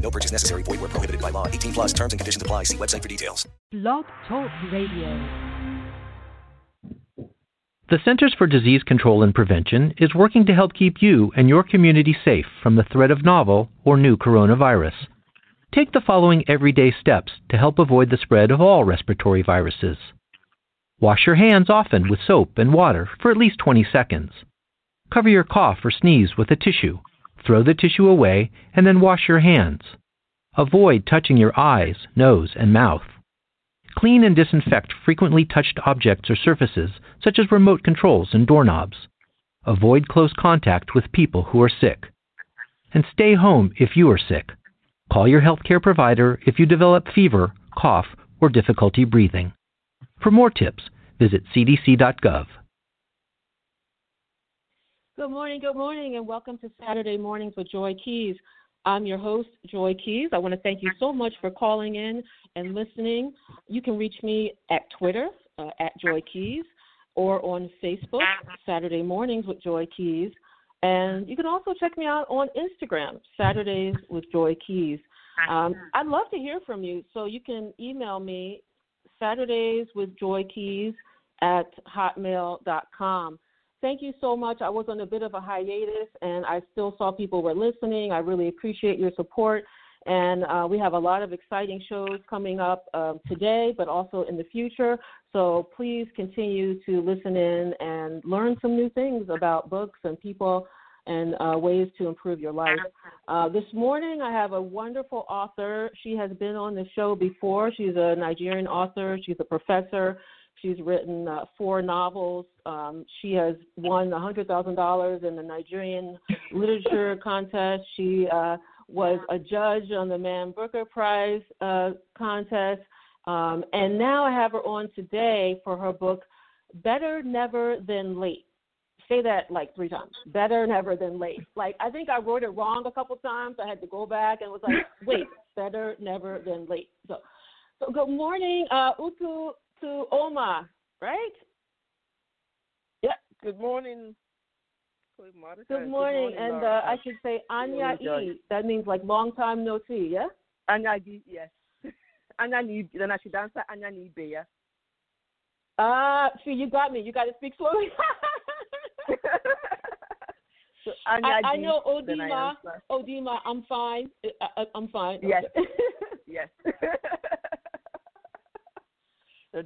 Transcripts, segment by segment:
No purchase necessary. Void where prohibited by law. 18 plus terms and conditions apply. See website for details. Blog Talk Radio. The Centers for Disease Control and Prevention is working to help keep you and your community safe from the threat of novel or new coronavirus. Take the following everyday steps to help avoid the spread of all respiratory viruses. Wash your hands often with soap and water for at least 20 seconds. Cover your cough or sneeze with a tissue. Throw the tissue away and then wash your hands. Avoid touching your eyes, nose, and mouth. Clean and disinfect frequently touched objects or surfaces, such as remote controls and doorknobs. Avoid close contact with people who are sick. And stay home if you are sick. Call your healthcare provider if you develop fever, cough, or difficulty breathing. For more tips, visit cdc.gov. Good morning, good morning, and welcome to Saturday Mornings with Joy Keys. I'm your host, Joy Keys. I want to thank you so much for calling in and listening. You can reach me at Twitter, uh, at Joy Keys, or on Facebook, Saturday Mornings with Joy Keys. And you can also check me out on Instagram, Saturdays with Joy Keys. Um, I'd love to hear from you, so you can email me, Saturdays with Joy Keys at hotmail.com. Thank you so much. I was on a bit of a hiatus, and I still saw people were listening. I really appreciate your support. And uh, we have a lot of exciting shows coming up uh, today, but also in the future. So please continue to listen in and learn some new things about books and people and uh, ways to improve your life. Uh, this morning, I have a wonderful author. She has been on the show before. She's a Nigerian author, she's a professor. She's written uh, four novels. Um, she has won $100,000 in the Nigerian Literature Contest. She uh, was a judge on the Man Booker Prize uh, contest. Um, and now I have her on today for her book, Better Never Than Late. Say that like three times. Better never than late. Like I think I wrote it wrong a couple times. I had to go back and was like, wait, better never than late. So, so good morning, uh, Utu to Oma, right? Yeah. Good morning. Good morning, good morning. and uh, I should say Anya E. That means like long time no see, yeah? Anya E, yes. Anya ni then I should answer Anya ni yeah. Ah, uh, see, you got me. You got to speak slowly. so Anya I, I know Odima. Odima, I'm fine. I, am fine. Yes. yes.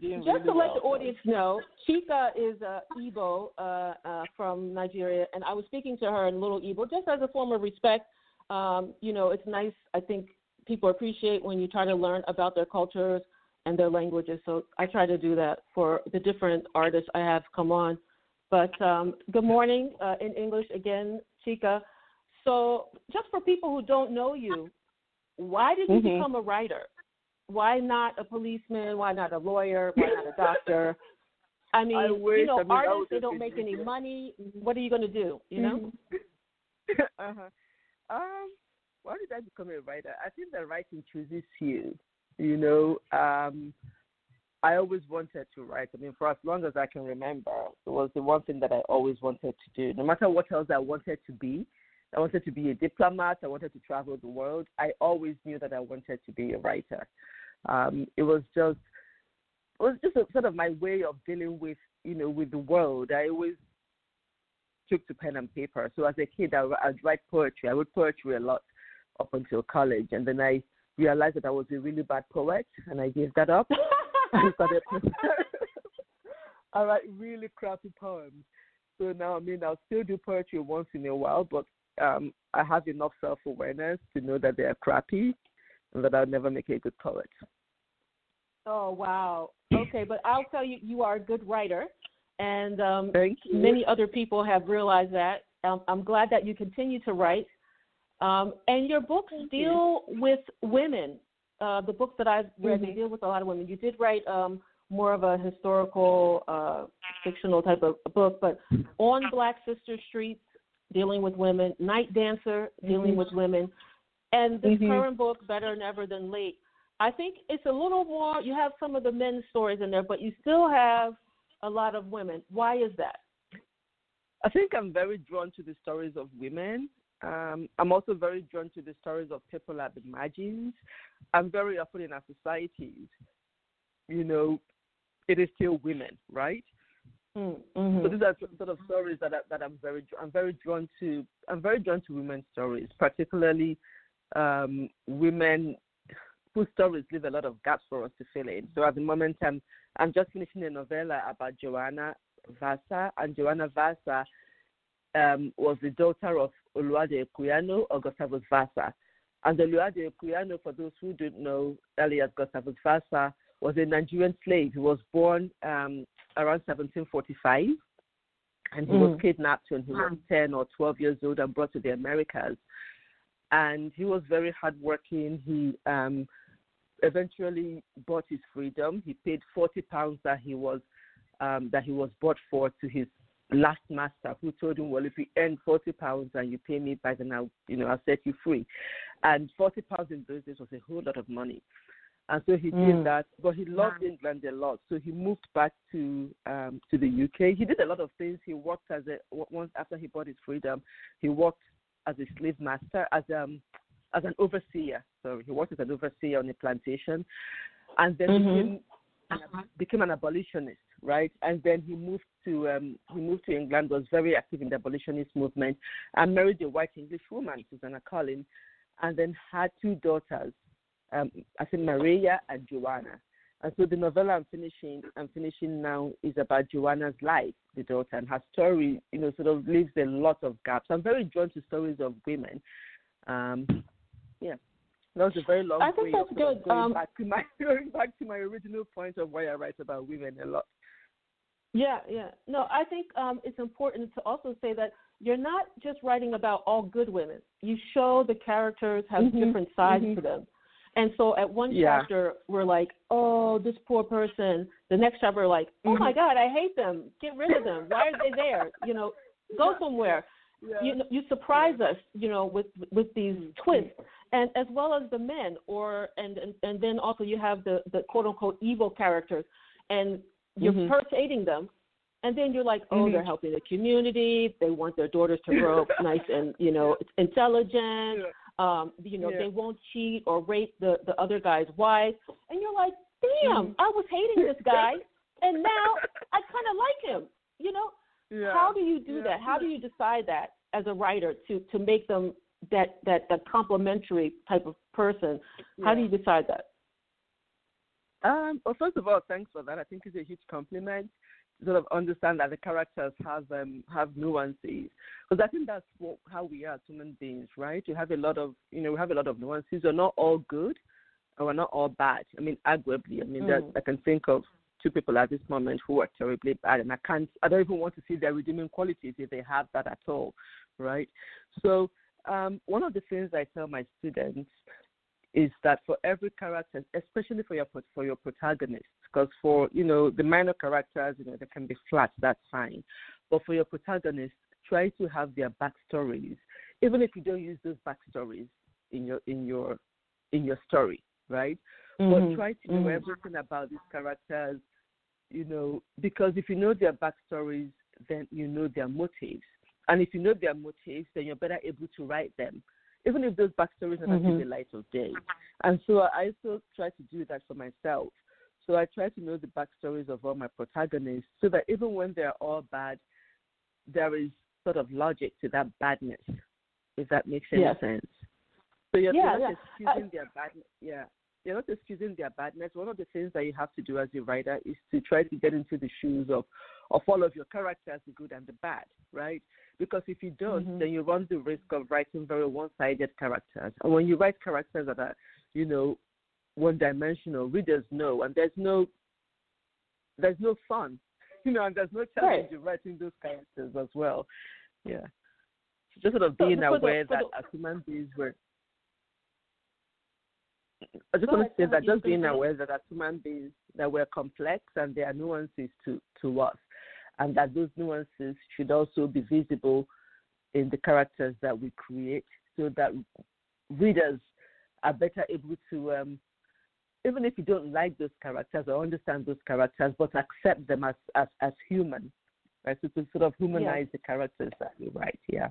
Just really to let the audience know, Chika is uh, Igbo uh, uh, from Nigeria, and I was speaking to her in Little Igbo just as a form of respect. Um, you know, it's nice. I think people appreciate when you try to learn about their cultures and their languages. So I try to do that for the different artists I have come on. But um, good morning uh, in English again, Chika. So just for people who don't know you, why did you Mhm. become a writer? Why not a policeman? Why not a lawyer? Why not a doctor? I mean, I wish. you know, I mean, artists they don't make any money. What are you going to do? You know? uh-huh. Um, why did I become a writer? I think that writing chooses you. You know, um, I always wanted to write. I mean, for as long as I can remember, it was the one thing that I always wanted to do. No matter what else I wanted to be, I wanted to be a diplomat. I wanted to travel the world. I always knew that I wanted to be a writer. Um, it was just, it was just a, sort of my way of dealing with, you know, with the world. I always took to pen and paper. So as a kid, I, I'd write poetry. I wrote poetry a lot up until college, and then I realized that I was a really bad poet, and I gave that up. I started. I write really crappy poems. So now, I mean, I'll still do poetry once in a while, but um, I have enough self awareness to know that they are crappy and that I'll never make a good poet. Oh wow. Okay, but I'll tell you, you are a good writer, and um, you. many other people have realized that. Um, I'm glad that you continue to write, um, and your books Thank you. deal with women. uh, the books that I've read, Mhm. they deal with a lot of women. You did write um, more of a historical, uh, fictional type of book, but on Black Sisters' Street, dealing with women, Night Dancer, dealing Mhm. with women, and this Mhm. current book, Better Never Than Late. I think it's a little more. You have some of the men's stories in there, but you still have a lot of women. Why is that? I think I'm very drawn to the stories of women. Um, I'm also very drawn to the stories of people at the margins. I'm very often in our societies, you know, it is still women, right? Mm-hmm. So these are sort of stories that I, that I'm very I'm very drawn to. I'm very drawn to women's stories, particularly um, women whose stories leave a lot of gaps for us to fill in. So at the moment, I'm I'm just finishing a novella about Joanna Vassa, and Joanna Vassa um, was the daughter of Olaudah Equiano or Gustavus Vassa. And Olaudah Equiano, for those who don't know, Elias Gustavus Vassa was a Nigerian slave. He was born um, around 1745, and he was Mm. kidnapped when he was 10 or 12 years old and brought to the Americas. And he was very hardworking. He um, eventually bought his freedom. He paid 40 pounds that he was um, that he was bought for to his last master, who told him, "Well, if you earn 40 pounds and you pay me back, then I'll you know I'll set you free." And 40 pounds in those days was a whole lot of money. And so he did Mm. that, but he loved England a lot. So he moved back to um, to the UK. He did a lot of things. He worked as a once after he bought his freedom, he worked as a slave master, as um as an overseer. So he worked as an overseer on a plantation, and then Mhm. became an, became an abolitionist, right? And then he moved to um, he moved to England, was very active in the abolitionist movement, and married a white English woman, Susanna Collins, and then had two daughters, um, I think Maria and Joanna. And so the novella I'm finishing, I'm finishing now, is about Joanna's life, the daughter, and her story, you know, sort of leaves a lot of gaps. I'm very drawn to stories of women. Um, yeah, that was a very long I think that's of sort of good. Going Um, back to my going back to my original point of why I write about women a lot. Yeah, yeah. No, I think um, it's important to also say that you're not just writing about all good women. You show the characters have Mhm, different sides mhm. to them. And so at one Yeah. chapter, we're like, oh, this poor person. The next chapter, we're like, oh my Mhm. God, I hate them. Get rid of them. Why are they there? You know, go somewhere. Yeah. You you surprise us, you know, with with these Mhm. twists, and as well as the men, or and and, and then also you have the the quote unquote evil characters, and you're Mhm. first hating them, and then you're like, oh, Mhm. they're helping the community. They want their daughters to grow up nice and you know intelligent. Yeah. Um, you know, Yeah. they won't cheat or rape the the other guy's wife, and you're like, damn, Mhm. I was hating this guy, and now I kind of like him. You know, Yeah. how do you do Yeah. that? How do you decide that as a writer to to make them that that that complementary type of person? How do you decide that? Um, well, first of all, thanks for that. I think it's a huge compliment. Sort of understand that the characters have um, have nuances, because I think that's what, how we are as human beings, right? We have a lot of you know we have a lot of nuances. We're not all good, and we're not all bad. I mean, arguably, I mean, Mm. I can think of two people at this moment who are terribly bad, and I can't. I don't even want to see their redeeming qualities if they have that at all, right? So um, one of the things I tell my students is that for every character, especially for your for your protagonists, because for you know the minor characters, you know they can be flat, that's fine, but for your protagonists, try to have their backstories, even if you don't use those backstories in your in your in your story, right? But Mhm. try to know Mhm. everything about these characters, you know, because if you know their backstories, then you know their motives, and if you know their motives, then you're better able to write them even if those backstories are not Mhm. in the light of day. And so I also try to do that for myself. So I try to know the backstories of all my protagonists so that even when they're all bad, there is sort of logic to that badness, if that makes any Yes. sense. So you're, Yeah, you're not yeah. excusing their badness. Yeah. You're not excusing their badness. One of the things that you have to do as a writer is to try to get into the shoes of, of all of your characters, the good and the bad, right? Because if you don't, Mhm. then you run the risk of writing very one-sided characters. And when you write characters that are, you know, one-dimensional, readers know, and there's no, there's no fun, you know, and there's no challenge Right. in writing those characters as well. Yeah. So just sort of being the- aware for that the- as human beings we're I just want to say that just being aware that as human beings that we're complex and there are nuances to, to us and that those nuances should also be visible in the characters that we create so that readers are better able to um, even if you don't like those characters or understand those characters but accept them as as, as human right so to sort of humanize the characters that we write yeah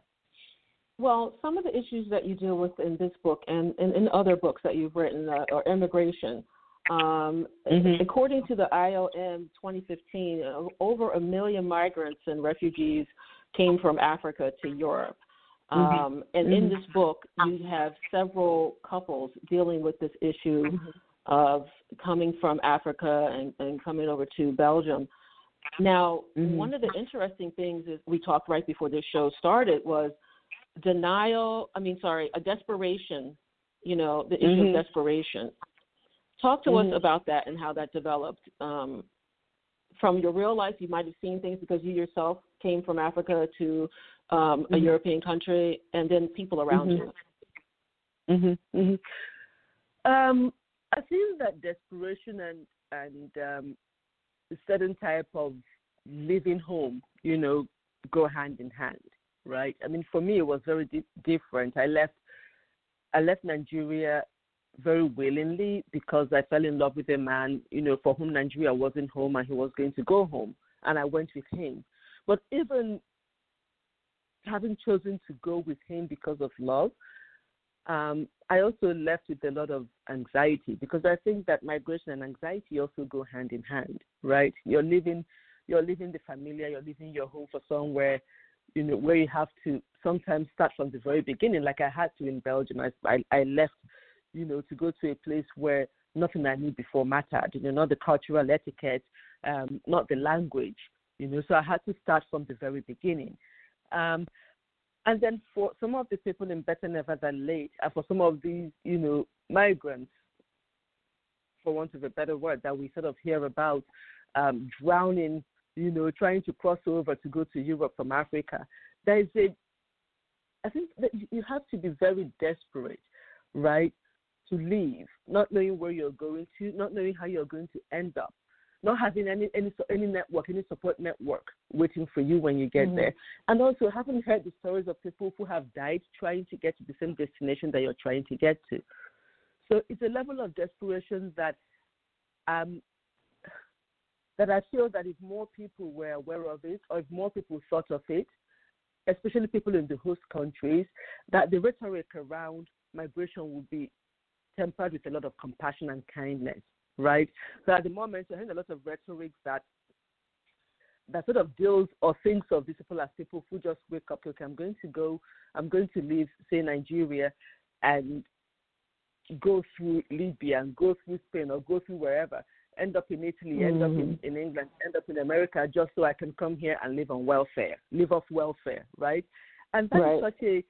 Well, some of the issues that you deal with in this book and, in other books that you've written uh, are immigration. Um, Mhm. According to the IOM 2015, uh, over a million migrants and refugees came from Africa to Europe. Um, and in Mhm. this book, you have several couples dealing with this issue of coming from Africa and, and coming over to Belgium. Now, Mhm. one of the interesting things is we talked right before this show started was denial. I mean, sorry, a desperation. You know, the issue Mhm. of desperation. Talk to Mhm. us about that and how that developed. Um, from your real life, you might have seen things because you yourself came from Africa to um, a Mhm. European country, and then people around Mhm. you. Mhm. Mhm. Um, I feel that desperation and and um, a certain type of living home, you know, go hand in hand, right? I mean, for me, it was very di- different. I left I left Nigeria very willingly because I fell in love with a man, you know, for whom Nigeria wasn't home and he was going to go home, and I went with him. But even having chosen to go with him because of love, um, I also left with a lot of anxiety because I think that migration and anxiety also go hand in hand, right? You're leaving, you're leaving the familiar, you're leaving your home for somewhere, you know, where you have to sometimes start from the very beginning, like I had to in Belgium. I, I, left, you know, to go to a place where nothing I knew before mattered, you know, not the cultural etiquette, um, not the language, you know, so I had to start from the very beginning. Um, and then for some of the people in Better Never Than Late, and for some of these, you know, migrants, for want of a better word, that we sort of hear about um, drowning, you know, trying to cross over to go to Europe from Africa, there is a, I think that you have to be very desperate, right, to leave, not knowing where you're going to, not knowing how you're going to end up not having any any any network, any support network waiting for you when you get Mhm. there, and also having heard the stories of people who have died trying to get to the same destination that you're trying to get to. So it's a level of desperation that um that I feel that if more people were aware of it, or if more people thought of it, especially people in the host countries, that the rhetoric around migration would be tempered with a lot of compassion and kindness right? So at the moment, you're hearing a lot of rhetoric that that sort of deals or thinks of these people as people who just wake up, okay, I'm going to go, I'm going to leave, say, Nigeria, and go through Libya and go through Spain or go through wherever, end up in Italy, end up in, in England, end up in America, just so I can come here and live on welfare, live off welfare, right? And that is Right. such a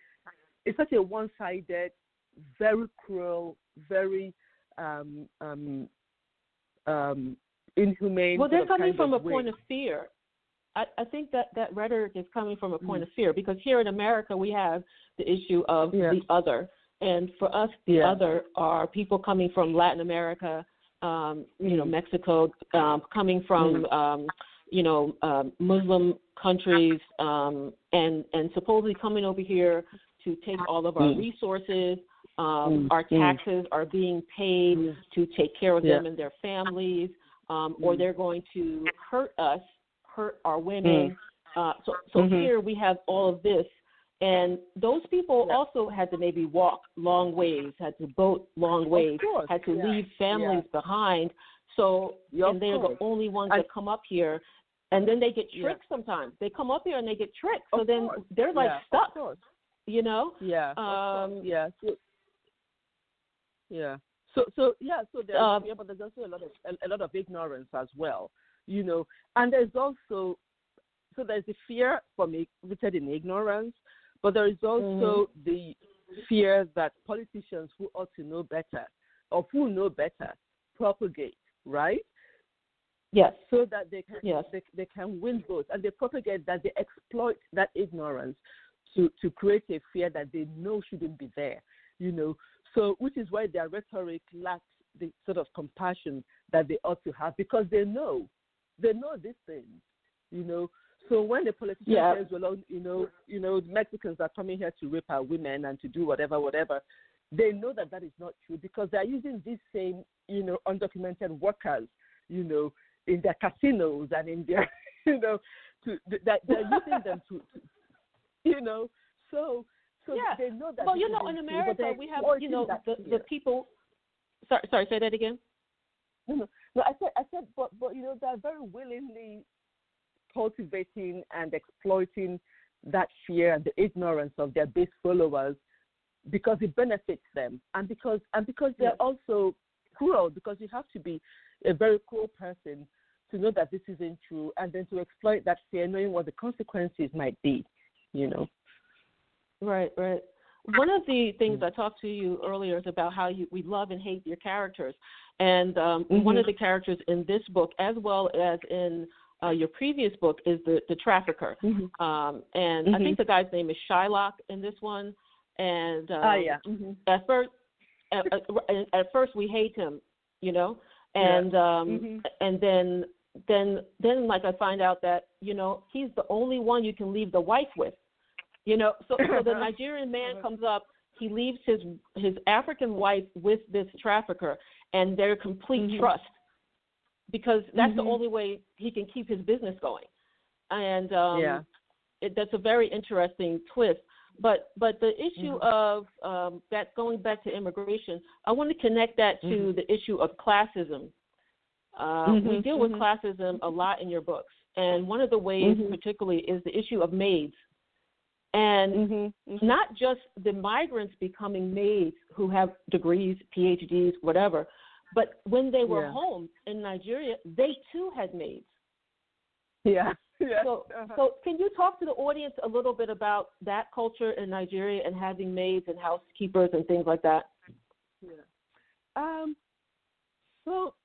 it's such a one-sided, very cruel, very um, um, um, inhumane. Well, they're coming from a way. point of fear. I, I think that that rhetoric is coming from a point Mm. of fear because here in America we have the issue of Yeah. the other, and for us the Yeah. other are people coming from Latin America, um, you know, Mm. Mexico, um, coming from um, you know um, Muslim countries, um, and and supposedly coming over here to take all of our Mm. resources. Um, Mm. Our Mm. taxes are being paid Mm. to take care of Yeah. them and their families, um, or Mm. they're going to hurt us, hurt our women. Uh, so, so Mhm. here we have all of this, and those people Yeah. also had to maybe walk long ways, had to boat long ways, had to yeah, leave families behind. So, Yeah, and they're the only ones I- that come up here, and then they get Yeah. tricked sometimes. They come up here and they get tricked, so Of then course. they're like yeah, stuck, you know. Yeah. Um, yeah. Yeah. So so yeah. So there's Um, yeah, but there's also a lot of a, a lot of ignorance as well. You know, and there's also so there's the fear from rooted in ignorance, but there is also Mm-hmm. the fear that politicians who ought to know better or who know better propagate, right? Yes. so that they can Yes. they, they can win votes and they propagate that they exploit that ignorance to to create a fear that they know shouldn't be there you know So, which is why their rhetoric lacks the sort of compassion that they ought to have because they know, they know these things, you know. So when the politician Yeah. says, "Well, you know, you know, Mexicans are coming here to rape our women and to do whatever, whatever," they know that that is not true because they are using these same, you know, undocumented workers, you know, in their casinos and in their, you know, to that they're using them to, to, you know, so so Yeah. they know that. well, you know, in America, we have, you know, the, fear. the people. Sorry, sorry, say that again. No, no, no. I said, I said, but, but you know, they're very willingly cultivating and exploiting that fear and the ignorance of their base followers because it benefits them, and because and because they're Yeah. also cruel. Because you have to be a very cruel person to know that this isn't true, and then to exploit that fear, knowing what the consequences might be. You know. Right, right. One of the things I talked to you earlier is about how you we love and hate your characters, and um, one of the characters in this book, as well as in uh, your previous book, is the the trafficker. Um, and I think the guy's name is Shylock in this one. And um, Ah, yeah. At first, at, at, first we hate him, you know, and um, Mhm. and then then then like I find out that you know he's the only one you can leave the wife with, you know. So so the Nigerian man comes up, he leaves his his African wife with this trafficker, and they're complete Mhm. trust because that's the Mhm. only way he can keep his business going, and um, Yeah. it, that's a very interesting twist. But but the issue of um, that going back to immigration, I want to connect that to the issue of classism. Uh, We Mhm, deal with mhm. classism a lot in your books, and one of the ways, Mhm. particularly, is the issue of maids, and Mhm. Mhm. not just the migrants becoming maids who have degrees, PhDs, whatever, but when they were Yeah. home in Nigeria, they too had maids. Yeah. Yeah. So, Uh-huh. so can you talk to the audience a little bit about that culture in Nigeria and having maids and housekeepers and things like that? Yeah. Um. So,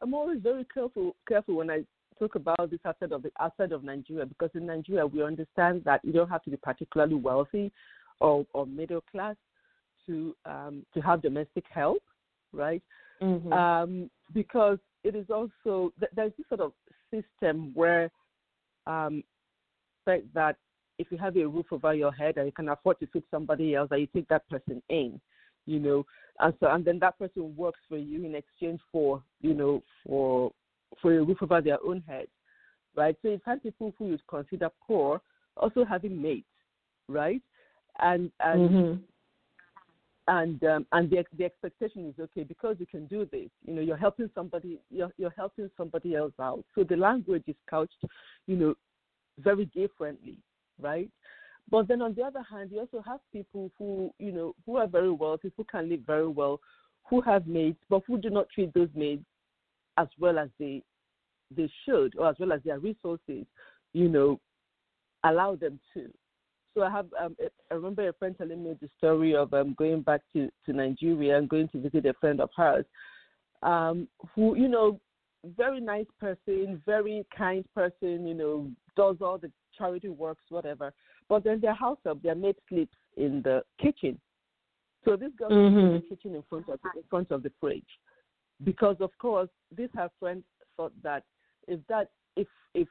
I'm always very careful careful when I talk about this outside of the outside of Nigeria because in Nigeria we understand that you don't have to be particularly wealthy or or middle class to um to have domestic help, right? Mm-hmm. um, because it is also there's this sort of system where um, that if you have a roof over your head and you can afford to feed somebody else, that you take that person in, you know, and so and then that person works for you in exchange for you know for for a roof over their own head, right? So you've had people who you'd consider poor also having mates, right? And and mm-hmm. and um, and the the expectation is okay because you can do this. You know, you're helping somebody. You're you're helping somebody else out. So the language is couched, you know, very differently, right? But then on the other hand, you also have people who you know who are very wealthy, who can live very well, who have maids, but who do not treat those maids as well as they they should, or as well as their resources, you know, allow them to. So I have um, I remember a friend telling me the story of um, going back to, to Nigeria and going to visit a friend of hers, um, who you know, very nice person, very kind person, you know, does all the charity works, whatever. But then their house up, their maid sleeps in the kitchen. So this girl sleeps in the kitchen in front of in front of the fridge, because of course this her friend thought that if that if if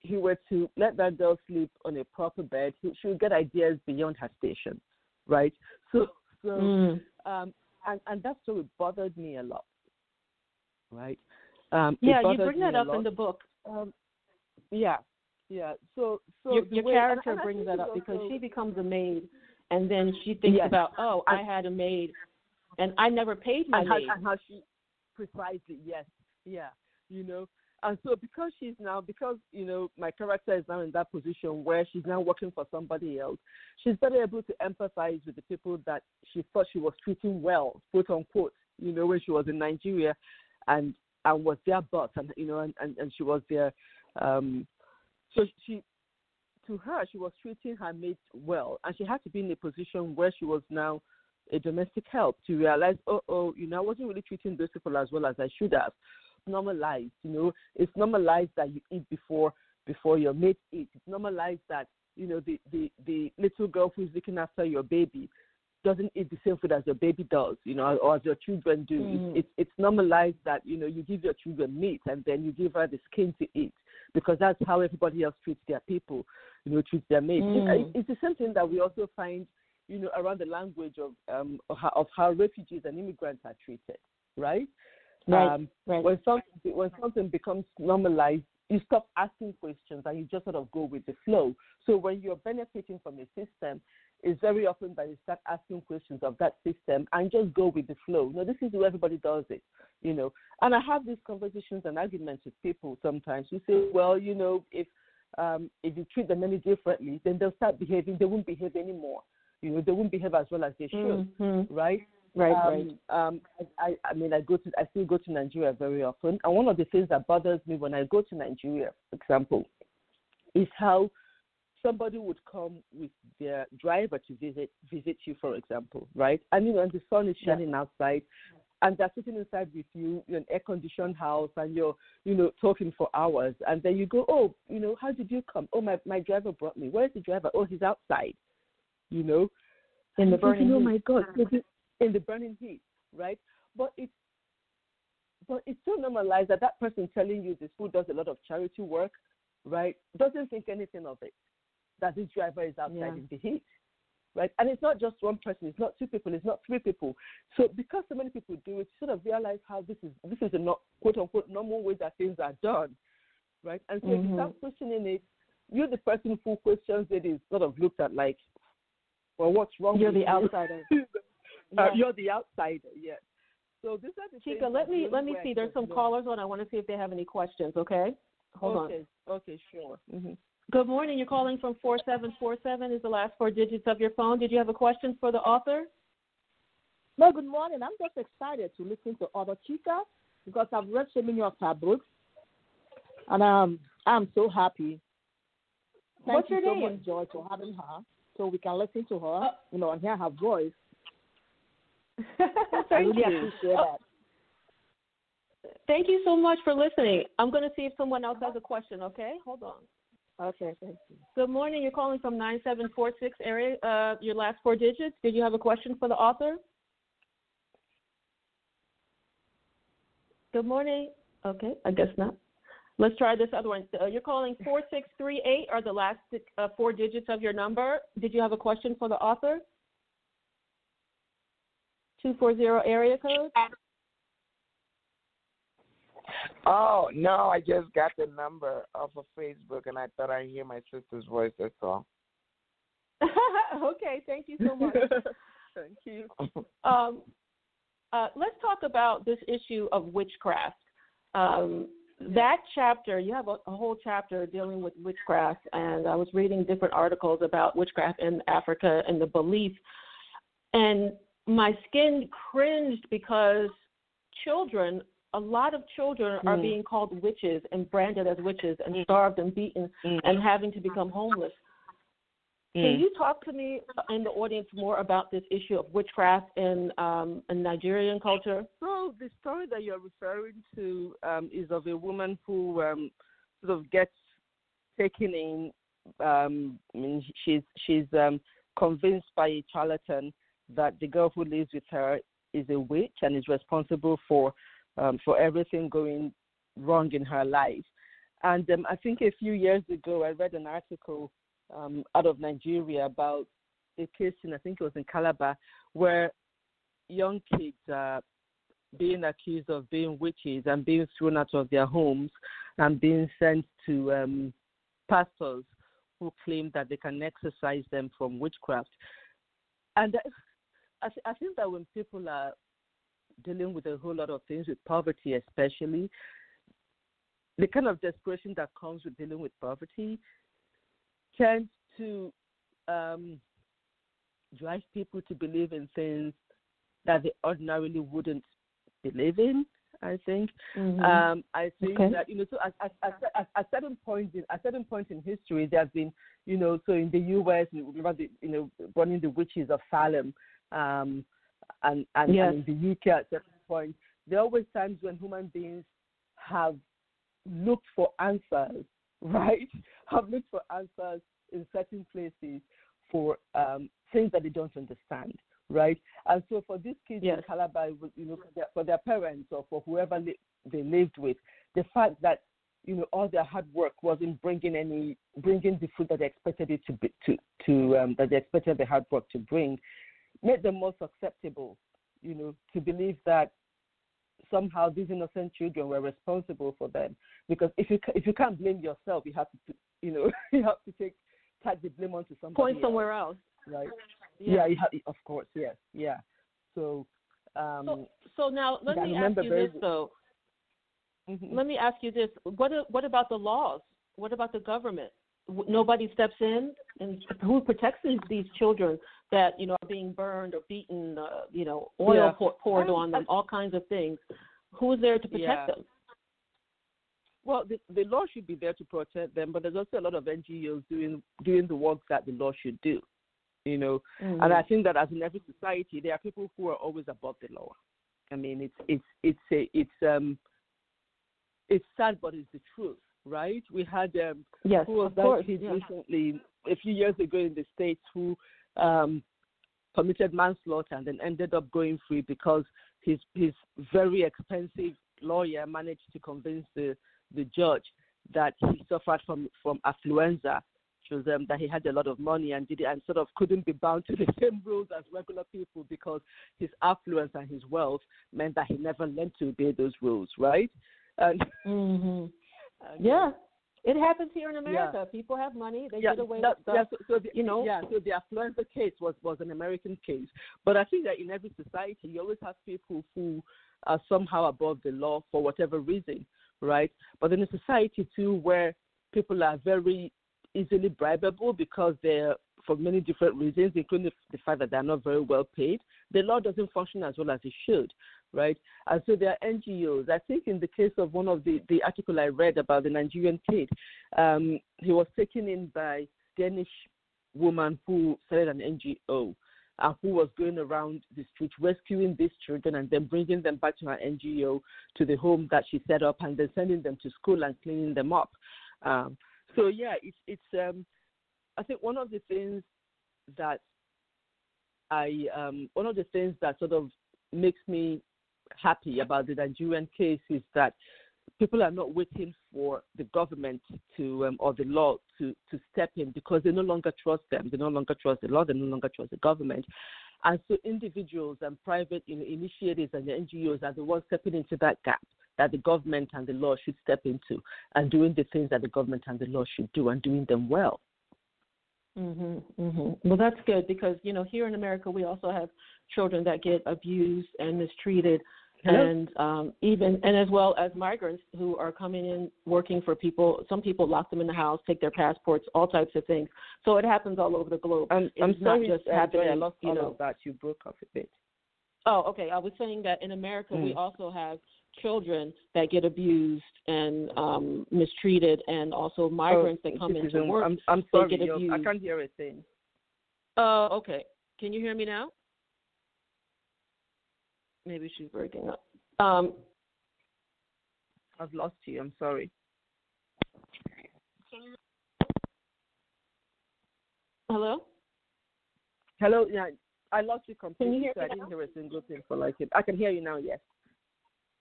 he were to let that girl sleep on a proper bed, he, she would get ideas beyond her station, right? So, so, Mm. um, and and that story bothered me a lot, right? Um, Yeah, you bring that up in the book. Um, yeah, yeah. So, so your your way- character and I brings that up because she becomes a maid, and then she thinks Yes. about, oh, I And- had a maid, and I never paid my and how, maid. and how she precisely yes. Yeah you know? And so because she's now because you know my character is now in that position where she's now working for somebody else she's better able to empathize with the people that she thought she was treating well quote unquote you know when she was in nigeria and and was their boss and you know and and, and she was their um so she to her she was treating her mates well. And she had to be in a position where she was now a domestic help to realize, oh, oh, you know, I wasn't really treating those people as well as I should have. Normalized, you know, it's normalized that you eat before before your mate eats. It's normalized that you know the the the little girl who's looking after your baby doesn't eat the same food as your baby does, you know, or as your children do. Mm. It's, it's normalized that you know you give your children meat and then you give her the skin to eat because that's how everybody else treats their people, you know, treats their mates. Mm. It, it's the same thing that we also find, you know, around the language of um of how, of how refugees and immigrants are treated, right? Right, Um, right. when something when something becomes normalized, you stop asking questions and you just sort of go with the flow. So when you're benefiting from a system, it's very often that you start asking questions of that system and just go with the flow. No, this is the way everybody does it, you know. And I have these conversations and arguments with people sometimes who say, well, you know, if um, if you treat them any differently, then they'll start behaving. They won't behave anymore. You know, they won't behave as well as they should, Mhm. right? Right, um, right. Um, I, I mean, I go to, I still go to Nigeria very often, and one of the things that bothers me when I go to Nigeria, for example, is how somebody would come with their driver to visit visit you, for example, right? And you know, and the sun is shining outside, and they're sitting inside with you in an air conditioned house, and you're, you know, talking for hours, and then you go, oh, you know, how did you come? Oh, my my driver brought me. Where's the driver? Oh, he's outside, you know, In the thinking, burning oh heat. my God, in the burning heat, right? But it's but it's so normalized that that person telling you this food does a lot of charity work, right? Doesn't think anything of it. That this driver is outside Yeah. in the heat, right? And it's not just one person. It's not two people. It's not three people. So because so many people do it, you sort of realize how this is this is a not quote unquote normal way that things are done, right? And so if you start mm-hmm. questioning it, you're the person who questions it is sort of looked at like, well, what's wrong? You're with the you? outsider. Uh, Yeah. you're the outsider, yes. So this is the Chika, let me let me see. There's some know. callers on. I want to see if they have any questions. Okay, hold okay. on. Okay, sure. hmm Good morning. You're calling from four seven four seven. Is the last four digits of your phone? Did you have a question for the author? No, good morning. I'm just excited to listen to other Chika because I've read so many of her books, and um, I'm so happy. Thank What's you your so name? much, Joy, for having her, so we can listen to her, Uh, you know, and hear her voice. I Thank really you. appreciate Oh, Thank you so much for listening. I'm going to see if someone else has a question. Okay, hold on. Okay, thank you. Good morning. You're calling from 9746 area. Uh, your last four digits. Did you have a question for the author? Good morning. Okay, I guess not. Let's try this other one. Uh, you're calling 4638 are the last uh, four digits of your number. Did you have a question for the author? 240 area code? Oh no, I just got the number off of Facebook, and I thought I'd hear my sister's voice. That's all. okay, thank you so much. Thank you. um, uh, let's talk about this issue of witchcraft. Um, that chapter, you have a, a whole chapter dealing with witchcraft, and I was reading different articles about witchcraft in Africa and the belief, and my skin cringed because children, a lot of children, are Mm. being called witches and branded as witches and starved and beaten Mm. and having to become homeless. Can you talk to me and the audience more about this issue of witchcraft in um, in Nigerian culture? So the story that you're referring to um, is of a woman who um, sort of gets taken in. Um, I mean, she's she's um, convinced by a charlatan that the girl who lives with her is a witch and is responsible for um, for everything going wrong in her life. And um, I think a few years ago, I read an article um, out of Nigeria about a case in I think it was in Calabar where young kids are being accused of being witches and being thrown out of their homes and being sent to um, pastors who claim that they can exorcise them from witchcraft. And I, th- I think that when people are dealing with a whole lot of things, with poverty especially, the kind of desperation that comes with dealing with poverty tends to um, drive people to believe in things that they ordinarily wouldn't believe in. I think. Um, I think Okay. that you know, so at, at, at, at, certain points in at certain points in history, there have been, you know, so in the U.S., remember the, you know, burning the witches of Salem, um, and and, Yes. and in the U.K. at certain points, there are always times when human beings have looked for answers, right? Have looked for answers in certain places for um, things that they don't understand, right? And so for these kids Yes. in Calabar, you know, for their, for their parents or for whoever li- they lived with, the fact that you know all their hard work wasn't bringing any bringing the food that they expected it to be to to um, that they expected the hard work to bring made them more susceptible you know to believe that somehow these innocent children were responsible for them because if you if you can't blame yourself you have to you know you have to take tag the blame onto somebody Point else, somewhere else. right yeah, you have, of course yes yeah so um So, so now let me ask you this though. mhm. Let me ask you this: what what about the laws? What about the government? Nobody steps in, and who protects these children that you know are being burned or beaten? Uh, you know, oil Yeah. pour, poured I- on them, all kinds of things. Who is there to protect Yeah. them? Well, the, the law should be there to protect them, but there's also a lot of NGOs doing doing the work that the law should do. You know, and I Mm-hmm. think that as in every society, there are people who are always above the law. I mean, it's it's it's a it's um it's sad, but it's the truth, right? We had um yes, who was of that course. yeah. recently, a few years ago in the states, who um committed manslaughter and then ended up going free because his his very expensive lawyer managed to convince the the judge that he suffered from from affluenza. Shows them that he had a lot of money and did it and sort of couldn't be bound to the same rules as regular people because his affluence and his wealth meant that he never learned to obey those rules, right? And hmm and, Yeah, it happens here in America. People have money; they yeah, get away that- with yeah, so, so the, you know? yeah, so the affluenza case was was an American case, but I think that in every society you always have people who are somehow above the law for whatever reason, right? But in a society too where people are very easily bribable because they're for many different reasons, including the fact that they're not very well paid, the law doesn't function as well as it should, right? And so there are NGOs. I think in the case of one of the, the article I read about the Nigerian kid, um, he was taken in by Danish woman who started an NGO and who was going around the street rescuing these children and then bringing them back to her NGO to the home that she set up and then sending them to school and cleaning them up. Um, so yeah, it's it's um, I think one of the things that I um, one of the things that sort of makes me happy about the Nigerian case is that people are not waiting for the government to um, or the law to to step in because they no longer trust them. They no longer trust the law. They no longer trust the government. And so individuals and private initiatives and NGOs are the ones stepping into that gap that the government and the law should step into and doing the things that the government and the law should do and doing them well. Mhm. Mhm. Well, that's good because you know here in America we also have children that get abused and mistreated, Hello? and um, even and as well as migrants who are coming in working for people. Some people lock them in the house, take their passports, all types of things. So it happens all over the globe. I'm, It's I'm not sorry, just happening. I lost you know. that. You broke off a bit. Oh, okay. I was saying that in America we Mm. also have children that get abused and um mistreated, and also migrants Oh, that come into work. I'm, I'm they sorry, get yo, I abused. can't hear a thing. Oh, okay. Can you hear me now? Maybe she's breaking up. Um, I've lost you. I'm sorry. hello? Hello. Yeah, I lost you completely. hear so I didn't now? hear a single thing for like it. I can hear you now. Yes.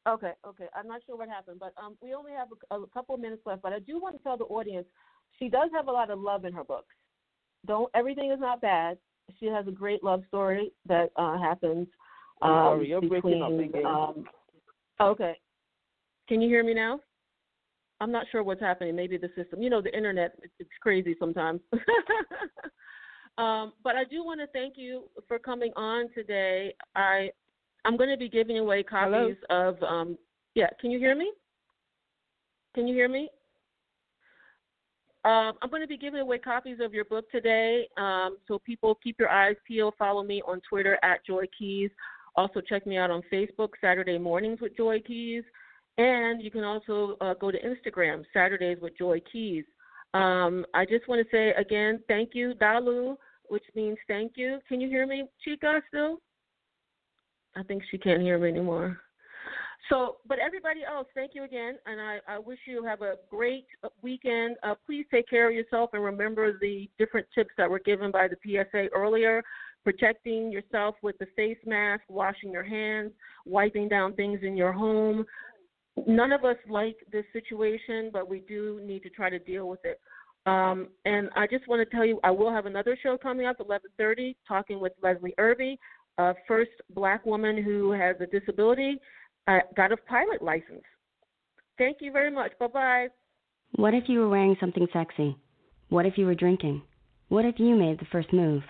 Okay, okay. I'm not sure what happened, but um, we only have a, a couple of minutes left. But I do want to tell the audience she does have a lot of love in her books. Don't everything is not bad. She has a great love story that uh, happens. Um, sorry, you're breaking up. Um, okay. Can you hear me now? I'm not sure what's happening. Maybe the system. You know, the internet. It's, it's crazy sometimes. um, but I do want to thank you for coming on today. I I'm going to be giving away copies of. Um, yeah. Can you hear me? Can you hear me? Um, I'm going to be giving away copies of your book today. Um, so people keep your eyes peeled. Follow me on Twitter at Joy Keys. Also check me out on Facebook Saturday mornings with Joy Keys, and you can also uh, go to Instagram Saturdays with Joy Keys. Um, I just want to say again, thank you, Dalu, which means thank you. Can you hear me, Chika? Still? I think she can't hear me anymore. So, but everybody else, thank you again, and I, I wish you have a great weekend. Uh, please take care of yourself and remember the different tips that were given by the PSA earlier. protecting yourself with the face mask, washing your hands, wiping down things in your home. None of us like this situation, but we do need to try to deal with it. Um, and I just want to tell you, I will have another show coming up, at 11:30, talking with Leslie Irby, a first Black woman who has a disability, uh, got a pilot license. Thank you very much. Bye bye. What if you were wearing something sexy? What if you were drinking? What if you made the first move?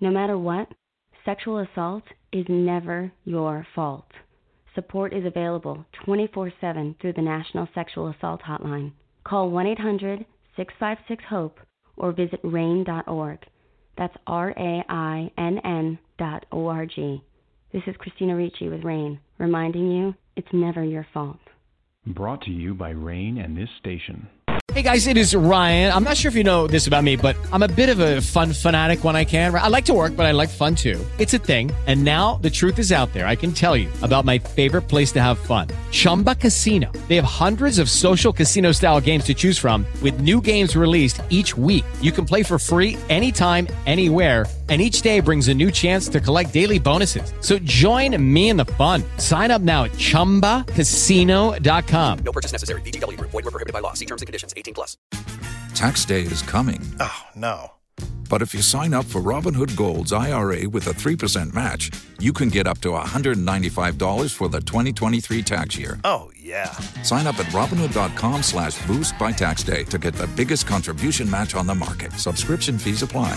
No matter what, sexual assault is never your fault. Support is available 24 7 through the National Sexual Assault Hotline. Call 1 800 656 HOPE or visit RAINN.org. That's R A I N N dot O R G. This is Christina Ricci with RAINN, reminding you it's never your fault. Brought to you by RAINN and this station. Hey guys, it is Ryan. I'm not sure if you know this about me, but I'm a bit of a fun fanatic when I can. I like to work, but I like fun too. It's a thing. And now the truth is out there. I can tell you about my favorite place to have fun Chumba Casino. They have hundreds of social casino style games to choose from, with new games released each week. You can play for free anytime, anywhere and each day brings a new chance to collect daily bonuses. So join me in the fun. Sign up now at ChumbaCasino.com. No purchase necessary. VGW. Void were prohibited by law. See terms and conditions. 18 plus. Tax day is coming. Oh, no. But if you sign up for Robinhood Gold's IRA with a 3% match, you can get up to $195 for the 2023 tax year. Oh, yeah. Sign up at Robinhood.com slash boost by tax day to get the biggest contribution match on the market. Subscription fees apply.